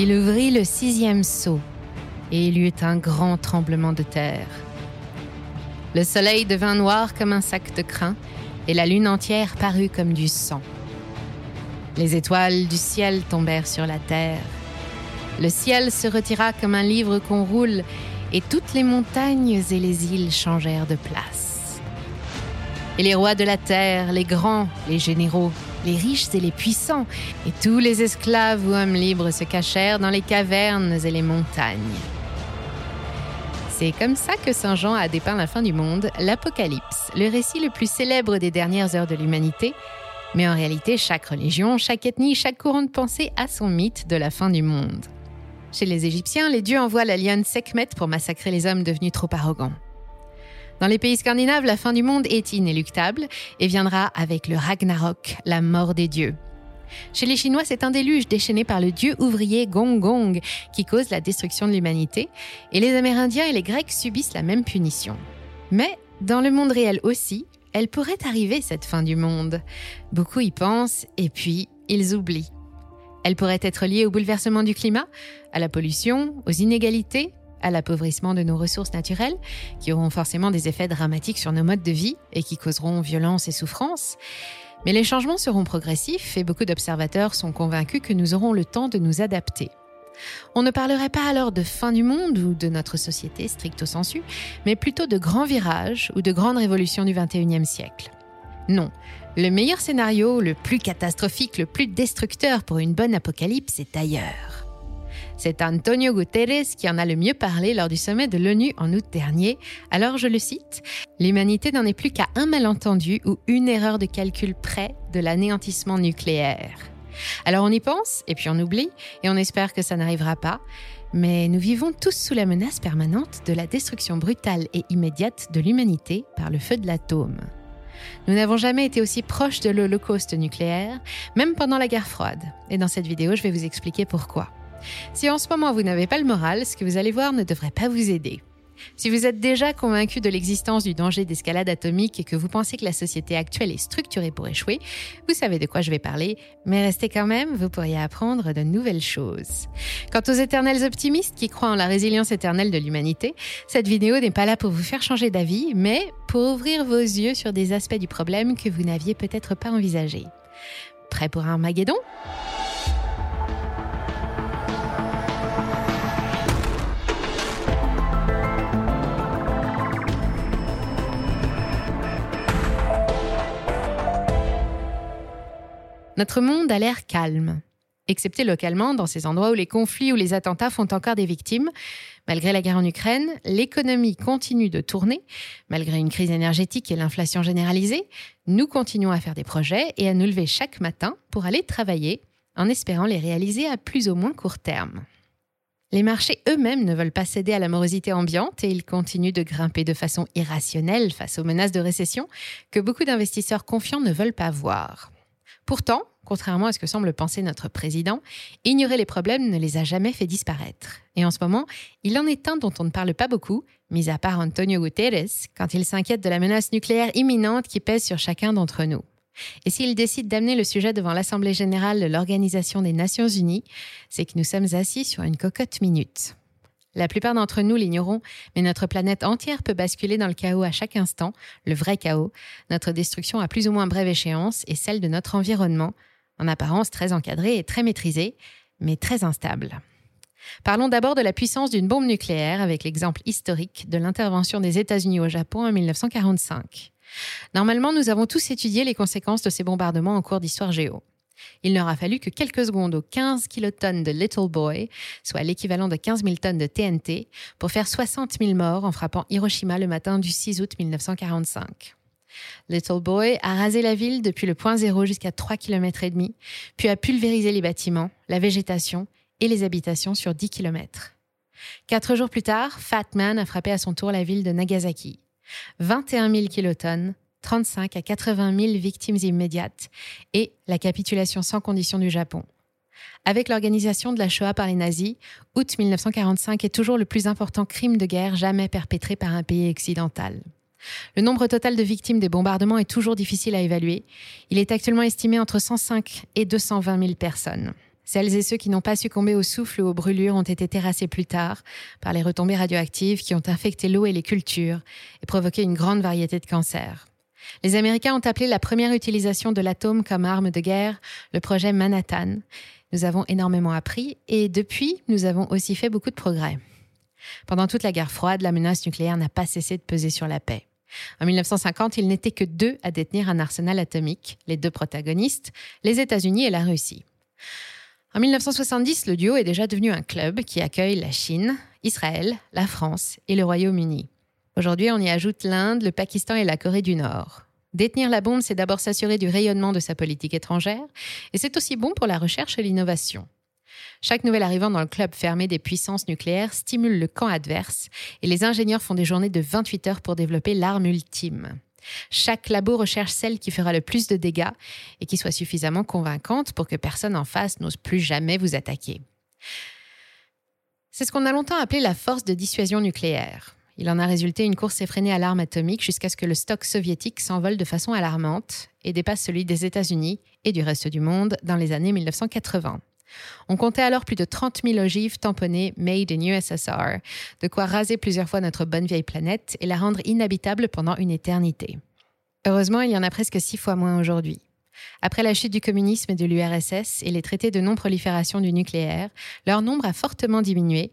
Il ouvrit le sixième seau et il y eut un grand tremblement de terre. Le soleil devint noir comme un sac de crin et la lune entière parut comme du sang. Les étoiles du ciel tombèrent sur la terre. Le ciel se retira comme un livre qu'on roule et toutes les montagnes et les îles changèrent de place. Et les rois de la terre, les grands, les généraux, les riches et les puissants, et tous les esclaves ou hommes libres se cachèrent dans les cavernes et les montagnes. C'est comme ça que Saint Jean a dépeint la fin du monde, l'Apocalypse, le récit le plus célèbre des dernières heures de l'humanité. Mais en réalité, chaque religion, chaque ethnie, chaque courant de pensée a son mythe de la fin du monde. Chez les Égyptiens, les dieux envoient la lionne Sekhmet pour massacrer les hommes devenus trop arrogants. Dans les pays scandinaves, la fin du monde est inéluctable et viendra avec le Ragnarok, la mort des dieux. Chez les Chinois, c'est un déluge déchaîné par le dieu ouvrier Gong Gong qui cause la destruction de l'humanité, et les Amérindiens et les Grecs subissent la même punition. Mais dans le monde réel aussi, elle pourrait arriver cette fin du monde. Beaucoup y pensent et puis ils oublient. Elle pourrait être liée au bouleversement du climat, à la pollution, aux inégalités, à l'appauvrissement de nos ressources naturelles, qui auront forcément des effets dramatiques sur nos modes de vie et qui causeront violence et souffrance. Mais les changements seront progressifs et beaucoup d'observateurs sont convaincus que nous aurons le temps de nous adapter. On ne parlerait pas alors de fin du monde ou de notre société stricto sensu, mais plutôt de grands virages ou de grandes révolutions du XXIe siècle. Non, le meilleur scénario, le plus catastrophique, le plus destructeur pour une bonne apocalypse est ailleurs. C'est Antonio Guterres qui en a le mieux parlé lors du sommet de l'ONU en août dernier. Alors je le cite, L'humanité n'en est plus qu'à un malentendu ou une erreur de calcul près de l'anéantissement nucléaire. Alors on y pense, et puis on oublie, et on espère que ça n'arrivera pas. Mais nous vivons tous sous la menace permanente de la destruction brutale et immédiate de l'humanité par le feu de l'atome. Nous n'avons jamais été aussi proches de l'holocauste nucléaire, même pendant la guerre froide. Et dans cette vidéo, je vais vous expliquer pourquoi. Si en ce moment vous n'avez pas le moral, ce que vous allez voir ne devrait pas vous aider. Si vous êtes déjà convaincu de l'existence du danger d'escalade atomique et que vous pensez que la société actuelle est structurée pour échouer, vous savez de quoi je vais parler, mais restez quand même, vous pourriez apprendre de nouvelles choses. Quant aux éternels optimistes qui croient en la résilience éternelle de l'humanité, cette vidéo n'est pas là pour vous faire changer d'avis, mais pour ouvrir vos yeux sur des aspects du problème que vous n'aviez peut-être pas envisagés. Prêt pour un Maguédon Notre monde a l'air calme, excepté localement dans ces endroits où les conflits ou les attentats font encore des victimes. Malgré la guerre en Ukraine, l'économie continue de tourner. Malgré une crise énergétique et l'inflation généralisée, nous continuons à faire des projets et à nous lever chaque matin pour aller travailler en espérant les réaliser à plus ou moins court terme. Les marchés eux-mêmes ne veulent pas céder à la morosité ambiante et ils continuent de grimper de façon irrationnelle face aux menaces de récession que beaucoup d'investisseurs confiants ne veulent pas voir. Pourtant, contrairement à ce que semble penser notre président, ignorer les problèmes ne les a jamais fait disparaître. Et en ce moment, il en est un dont on ne parle pas beaucoup, mis à part Antonio Guterres, quand il s'inquiète de la menace nucléaire imminente qui pèse sur chacun d'entre nous. Et s'il décide d'amener le sujet devant l'Assemblée générale de l'Organisation des Nations Unies, c'est que nous sommes assis sur une cocotte minute. La plupart d'entre nous l'ignorons, mais notre planète entière peut basculer dans le chaos à chaque instant, le vrai chaos. Notre destruction à plus ou moins brève échéance et celle de notre environnement, en apparence très encadré et très maîtrisé, mais très instable. Parlons d'abord de la puissance d'une bombe nucléaire avec l'exemple historique de l'intervention des États-Unis au Japon en 1945. Normalement, nous avons tous étudié les conséquences de ces bombardements en cours d'histoire géo. Il n'aura fallu que quelques secondes aux 15 kilotonnes de Little Boy, soit l'équivalent de 15 000 tonnes de TNT, pour faire 60 000 morts en frappant Hiroshima le matin du 6 août 1945. Little Boy a rasé la ville depuis le point zéro jusqu'à 3 km et demi, puis a pulvérisé les bâtiments, la végétation et les habitations sur 10 km. Quatre jours plus tard, Fat Man a frappé à son tour la ville de Nagasaki. 21 000 kilotonnes, 35 à 80 000 victimes immédiates et la capitulation sans condition du Japon. Avec l'organisation de la Shoah par les nazis, août 1945 est toujours le plus important crime de guerre jamais perpétré par un pays occidental. Le nombre total de victimes des bombardements est toujours difficile à évaluer. Il est actuellement estimé entre 105 et 220 000 personnes. Celles et ceux qui n'ont pas succombé au souffle ou aux brûlures ont été terrassés plus tard par les retombées radioactives qui ont infecté l'eau et les cultures et provoqué une grande variété de cancers. Les Américains ont appelé la première utilisation de l'atome comme arme de guerre le projet Manhattan. Nous avons énormément appris et depuis, nous avons aussi fait beaucoup de progrès. Pendant toute la guerre froide, la menace nucléaire n'a pas cessé de peser sur la paix. En 1950, il n'était que deux à détenir un arsenal atomique, les deux protagonistes, les États-Unis et la Russie. En 1970, le duo est déjà devenu un club qui accueille la Chine, Israël, la France et le Royaume-Uni. Aujourd'hui, on y ajoute l'Inde, le Pakistan et la Corée du Nord. Détenir la bombe, c'est d'abord s'assurer du rayonnement de sa politique étrangère, et c'est aussi bon pour la recherche et l'innovation. Chaque nouvel arrivant dans le club fermé des puissances nucléaires stimule le camp adverse, et les ingénieurs font des journées de 28 heures pour développer l'arme ultime. Chaque labo recherche celle qui fera le plus de dégâts et qui soit suffisamment convaincante pour que personne en face n'ose plus jamais vous attaquer. C'est ce qu'on a longtemps appelé la force de dissuasion nucléaire. Il en a résulté une course effrénée à l'arme atomique jusqu'à ce que le stock soviétique s'envole de façon alarmante et dépasse celui des États-Unis et du reste du monde dans les années 1980. On comptait alors plus de 30 000 ogives tamponnées Made in USSR, de quoi raser plusieurs fois notre bonne vieille planète et la rendre inhabitable pendant une éternité. Heureusement, il y en a presque six fois moins aujourd'hui. Après la chute du communisme et de l'URSS et les traités de non-prolifération du nucléaire, leur nombre a fortement diminué,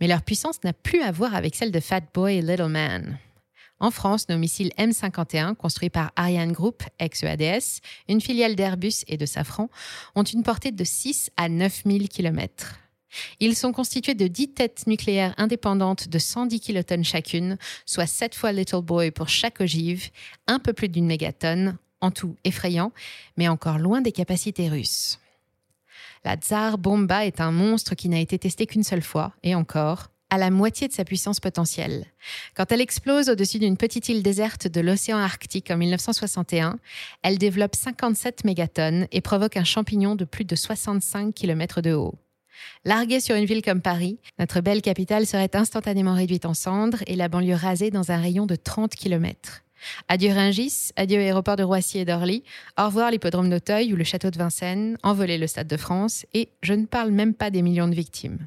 mais leur puissance n'a plus à voir avec celle de Fat Boy et Little Man. En France, nos missiles M51, construits par Ariane Group, ex-EADS, une filiale d'Airbus et de Safran, ont une portée de 6 à 9 000 km. Ils sont constitués de 10 têtes nucléaires indépendantes de 110 kilotonnes chacune, soit 7 fois Little Boy pour chaque ogive, un peu plus d'une mégatonne, en tout effrayant, mais encore loin des capacités russes. La Tsar Bomba est un monstre qui n'a été testé qu'une seule fois, et encore, à la moitié de sa puissance potentielle. Quand elle explose au-dessus d'une petite île déserte de l'océan Arctique en 1961, elle développe 57 mégatonnes et provoque un champignon de plus de 65 km de haut. Larguée sur une ville comme Paris, notre belle capitale serait instantanément réduite en cendres et la banlieue rasée dans un rayon de 30 km. Adieu Ringis, adieu aéroport de Roissy et d'Orly, au revoir l'hippodrome d'Auteuil ou le château de Vincennes, envolez le Stade de France et je ne parle même pas des millions de victimes.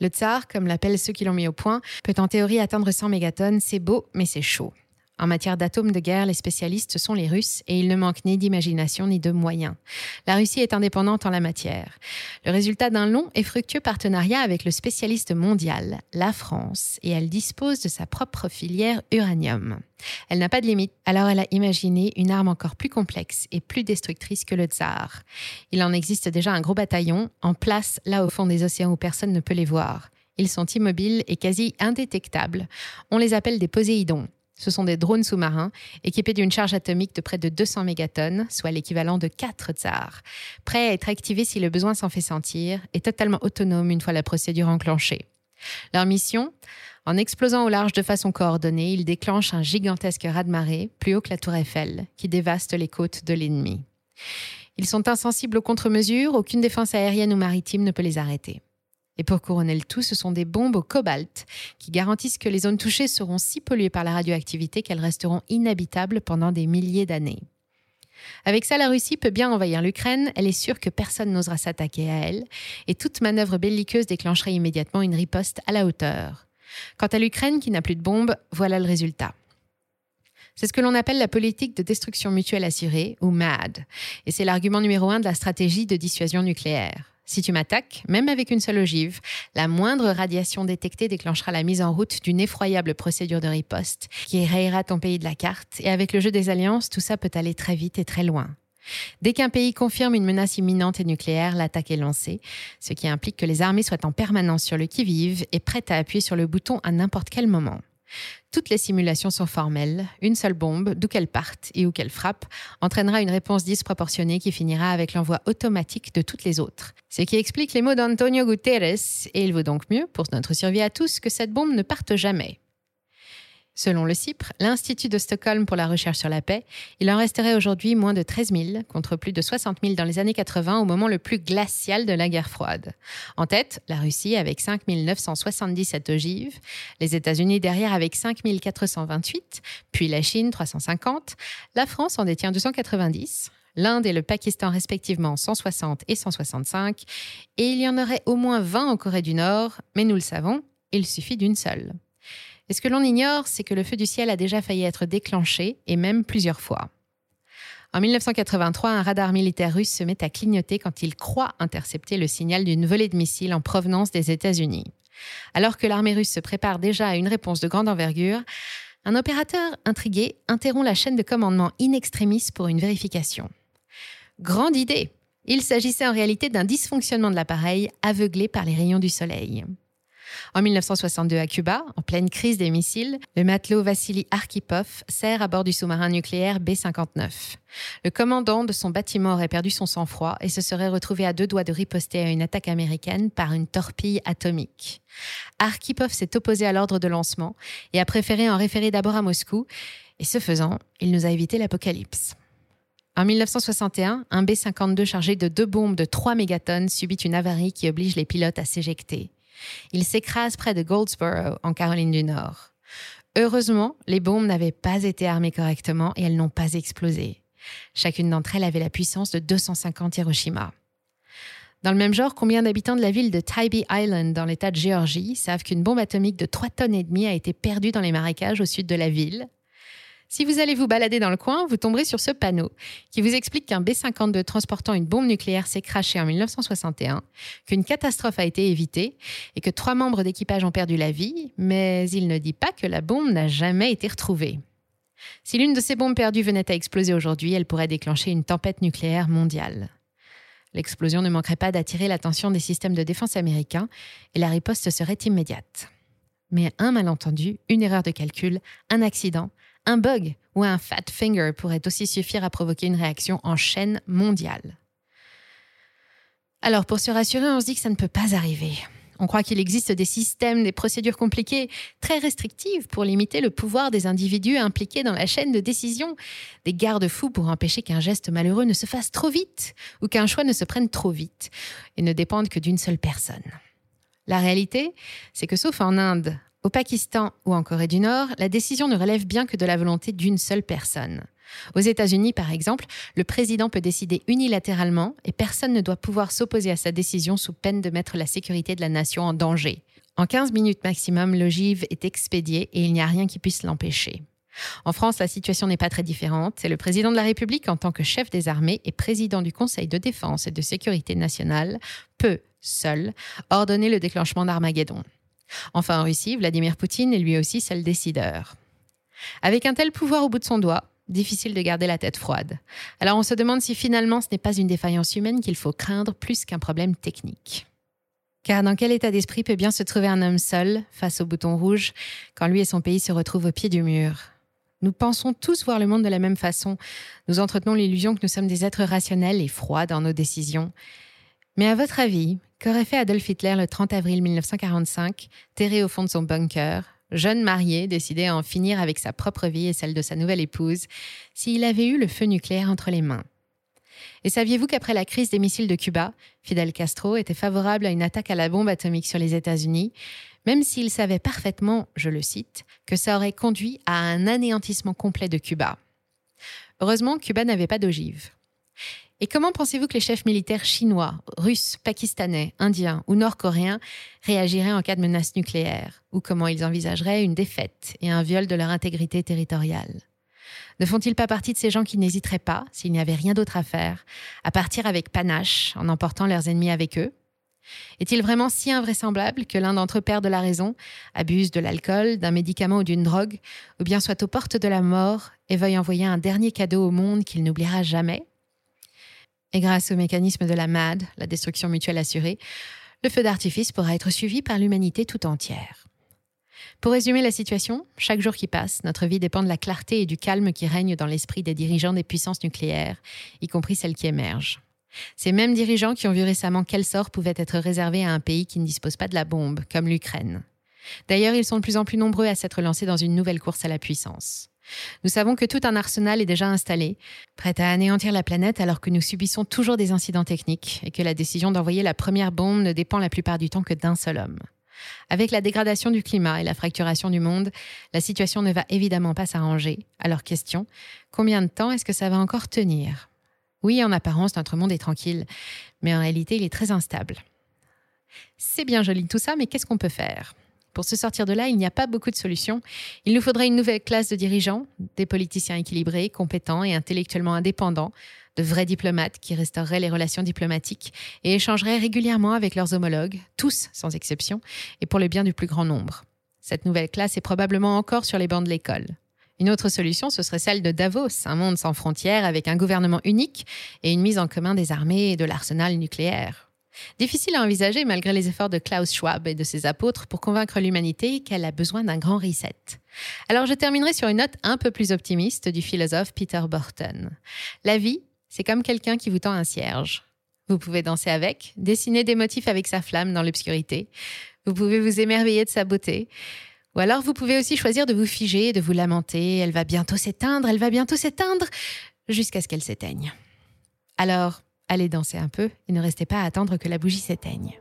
Le tsar, comme l'appellent ceux qui l'ont mis au point, peut en théorie atteindre 100 mégatonnes. C'est beau, mais c'est chaud. En matière d'atomes de guerre, les spécialistes sont les Russes et il ne manque ni d'imagination ni de moyens. La Russie est indépendante en la matière. Le résultat d'un long et fructueux partenariat avec le spécialiste mondial, la France, et elle dispose de sa propre filière uranium. Elle n'a pas de limite, alors elle a imaginé une arme encore plus complexe et plus destructrice que le tsar. Il en existe déjà un gros bataillon en place là au fond des océans où personne ne peut les voir. Ils sont immobiles et quasi indétectables. On les appelle des poséidons. Ce sont des drones sous-marins équipés d'une charge atomique de près de 200 mégatonnes, soit l'équivalent de 4 tsars, prêts à être activés si le besoin s'en fait sentir et totalement autonomes une fois la procédure enclenchée. Leur mission En explosant au large de façon coordonnée, ils déclenchent un gigantesque raz-de-marée, plus haut que la tour Eiffel, qui dévaste les côtes de l'ennemi. Ils sont insensibles aux contre-mesures, aucune défense aérienne ou maritime ne peut les arrêter. Et pour couronner le tout, ce sont des bombes au cobalt qui garantissent que les zones touchées seront si polluées par la radioactivité qu'elles resteront inhabitables pendant des milliers d'années. Avec ça, la Russie peut bien envahir l'Ukraine, elle est sûre que personne n'osera s'attaquer à elle, et toute manœuvre belliqueuse déclencherait immédiatement une riposte à la hauteur. Quant à l'Ukraine qui n'a plus de bombes, voilà le résultat. C'est ce que l'on appelle la politique de destruction mutuelle assurée, ou MAD, et c'est l'argument numéro un de la stratégie de dissuasion nucléaire. Si tu m'attaques, même avec une seule ogive, la moindre radiation détectée déclenchera la mise en route d'une effroyable procédure de riposte qui rayera ton pays de la carte. Et avec le jeu des alliances, tout ça peut aller très vite et très loin. Dès qu'un pays confirme une menace imminente et nucléaire, l'attaque est lancée, ce qui implique que les armées soient en permanence sur le qui-vive et prêtes à appuyer sur le bouton à n'importe quel moment. Toutes les simulations sont formelles. Une seule bombe, d'où qu'elle parte et où qu'elle frappe, entraînera une réponse disproportionnée qui finira avec l'envoi automatique de toutes les autres. Ce qui explique les mots d'Antonio Guterres, et il vaut donc mieux, pour notre survie à tous, que cette bombe ne parte jamais. Selon le CIPRE, l'Institut de Stockholm pour la recherche sur la paix, il en resterait aujourd'hui moins de 13 000 contre plus de 60 000 dans les années 80 au moment le plus glacial de la guerre froide. En tête, la Russie avec 5 977 ogives, les États-Unis derrière avec 5 428, puis la Chine 350, la France en détient 290, l'Inde et le Pakistan respectivement 160 et 165, et il y en aurait au moins 20 en Corée du Nord, mais nous le savons, il suffit d'une seule. Et ce que l'on ignore, c'est que le feu du ciel a déjà failli être déclenché, et même plusieurs fois. En 1983, un radar militaire russe se met à clignoter quand il croit intercepter le signal d'une volée de missiles en provenance des États-Unis. Alors que l'armée russe se prépare déjà à une réponse de grande envergure, un opérateur intrigué interrompt la chaîne de commandement in extremis pour une vérification. Grande idée Il s'agissait en réalité d'un dysfonctionnement de l'appareil aveuglé par les rayons du soleil. En 1962 à Cuba, en pleine crise des missiles, le matelot Vassili Arkhipov sert à bord du sous-marin nucléaire B-59. Le commandant de son bâtiment aurait perdu son sang-froid et se serait retrouvé à deux doigts de riposter à une attaque américaine par une torpille atomique. Arkhipov s'est opposé à l'ordre de lancement et a préféré en référer d'abord à Moscou, et ce faisant, il nous a évité l'apocalypse. En 1961, un B-52 chargé de deux bombes de 3 mégatonnes subit une avarie qui oblige les pilotes à s'éjecter. Il s'écrase près de Goldsboro, en Caroline du Nord. Heureusement, les bombes n'avaient pas été armées correctement et elles n'ont pas explosé. Chacune d'entre elles avait la puissance de 250 Hiroshima. Dans le même genre, combien d'habitants de la ville de Tybee Island dans l'État de Géorgie savent qu'une bombe atomique de 3 tonnes et demie a été perdue dans les marécages au sud de la ville? Si vous allez vous balader dans le coin, vous tomberez sur ce panneau qui vous explique qu'un B-52 transportant une bombe nucléaire s'est craché en 1961, qu'une catastrophe a été évitée et que trois membres d'équipage ont perdu la vie, mais il ne dit pas que la bombe n'a jamais été retrouvée. Si l'une de ces bombes perdues venait à exploser aujourd'hui, elle pourrait déclencher une tempête nucléaire mondiale. L'explosion ne manquerait pas d'attirer l'attention des systèmes de défense américains et la riposte serait immédiate. Mais un malentendu, une erreur de calcul, un accident, un bug ou un fat finger pourrait aussi suffire à provoquer une réaction en chaîne mondiale. Alors pour se rassurer, on se dit que ça ne peut pas arriver. On croit qu'il existe des systèmes, des procédures compliquées, très restrictives pour limiter le pouvoir des individus impliqués dans la chaîne de décision, des garde-fous pour empêcher qu'un geste malheureux ne se fasse trop vite ou qu'un choix ne se prenne trop vite et ne dépende que d'une seule personne. La réalité, c'est que sauf en Inde, au Pakistan ou en Corée du Nord, la décision ne relève bien que de la volonté d'une seule personne. Aux États-Unis, par exemple, le président peut décider unilatéralement et personne ne doit pouvoir s'opposer à sa décision sous peine de mettre la sécurité de la nation en danger. En 15 minutes maximum, l'ogive est expédié et il n'y a rien qui puisse l'empêcher. En France, la situation n'est pas très différente. C'est le président de la République, en tant que chef des armées et président du Conseil de défense et de sécurité nationale, peut, seul, ordonner le déclenchement d'Armageddon. Enfin, en Russie, Vladimir Poutine est lui aussi seul décideur. Avec un tel pouvoir au bout de son doigt, difficile de garder la tête froide. Alors on se demande si finalement ce n'est pas une défaillance humaine qu'il faut craindre plus qu'un problème technique. Car dans quel état d'esprit peut bien se trouver un homme seul, face au bouton rouge, quand lui et son pays se retrouvent au pied du mur? Nous pensons tous voir le monde de la même façon. Nous entretenons l'illusion que nous sommes des êtres rationnels et froids dans nos décisions. Mais à votre avis, qu'aurait fait Adolf Hitler le 30 avril 1945, terré au fond de son bunker, jeune marié, décidé à en finir avec sa propre vie et celle de sa nouvelle épouse, s'il avait eu le feu nucléaire entre les mains? Et saviez-vous qu'après la crise des missiles de Cuba, Fidel Castro était favorable à une attaque à la bombe atomique sur les États-Unis, même s'il savait parfaitement, je le cite, que ça aurait conduit à un anéantissement complet de Cuba? Heureusement, Cuba n'avait pas d'ogive. Et comment pensez-vous que les chefs militaires chinois, russes, pakistanais, indiens ou nord-coréens réagiraient en cas de menace nucléaire? Ou comment ils envisageraient une défaite et un viol de leur intégrité territoriale? Ne font-ils pas partie de ces gens qui n'hésiteraient pas, s'il n'y avait rien d'autre à faire, à partir avec panache en emportant leurs ennemis avec eux? Est-il vraiment si invraisemblable que l'un d'entre eux perde la raison, abuse de l'alcool, d'un médicament ou d'une drogue, ou bien soit aux portes de la mort et veuille envoyer un dernier cadeau au monde qu'il n'oubliera jamais? Et grâce au mécanisme de la MAD, la destruction mutuelle assurée, le feu d'artifice pourra être suivi par l'humanité tout entière. Pour résumer la situation, chaque jour qui passe, notre vie dépend de la clarté et du calme qui règnent dans l'esprit des dirigeants des puissances nucléaires, y compris celles qui émergent. Ces mêmes dirigeants qui ont vu récemment quel sort pouvait être réservé à un pays qui ne dispose pas de la bombe, comme l'Ukraine. D'ailleurs, ils sont de plus en plus nombreux à s'être lancés dans une nouvelle course à la puissance. Nous savons que tout un arsenal est déjà installé, prêt à anéantir la planète alors que nous subissons toujours des incidents techniques et que la décision d'envoyer la première bombe ne dépend la plupart du temps que d'un seul homme. Avec la dégradation du climat et la fracturation du monde, la situation ne va évidemment pas s'arranger. Alors question, combien de temps est-ce que ça va encore tenir? Oui, en apparence, notre monde est tranquille, mais en réalité, il est très instable. C'est bien joli tout ça, mais qu'est-ce qu'on peut faire? Pour se sortir de là, il n'y a pas beaucoup de solutions. Il nous faudrait une nouvelle classe de dirigeants, des politiciens équilibrés, compétents et intellectuellement indépendants, de vrais diplomates qui restaureraient les relations diplomatiques et échangeraient régulièrement avec leurs homologues, tous sans exception, et pour le bien du plus grand nombre. Cette nouvelle classe est probablement encore sur les bancs de l'école. Une autre solution, ce serait celle de Davos, un monde sans frontières avec un gouvernement unique et une mise en commun des armées et de l'arsenal nucléaire. Difficile à envisager malgré les efforts de Klaus Schwab et de ses apôtres pour convaincre l'humanité qu'elle a besoin d'un grand reset. Alors je terminerai sur une note un peu plus optimiste du philosophe Peter Burton. La vie, c'est comme quelqu'un qui vous tend un cierge. Vous pouvez danser avec, dessiner des motifs avec sa flamme dans l'obscurité. Vous pouvez vous émerveiller de sa beauté. Ou alors vous pouvez aussi choisir de vous figer, de vous lamenter. Elle va bientôt s'éteindre, elle va bientôt s'éteindre, jusqu'à ce qu'elle s'éteigne. Alors, allez danser un peu et ne restez pas à attendre que la bougie s'éteigne.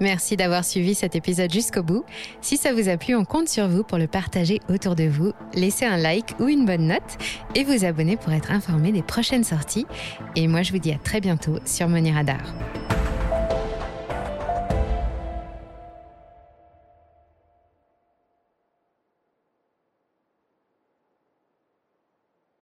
Merci d'avoir suivi cet épisode jusqu'au bout. Si ça vous a plu, on compte sur vous pour le partager autour de vous. Laissez un like ou une bonne note et vous abonner pour être informé des prochaines sorties. Et moi, je vous dis à très bientôt sur Money Radar.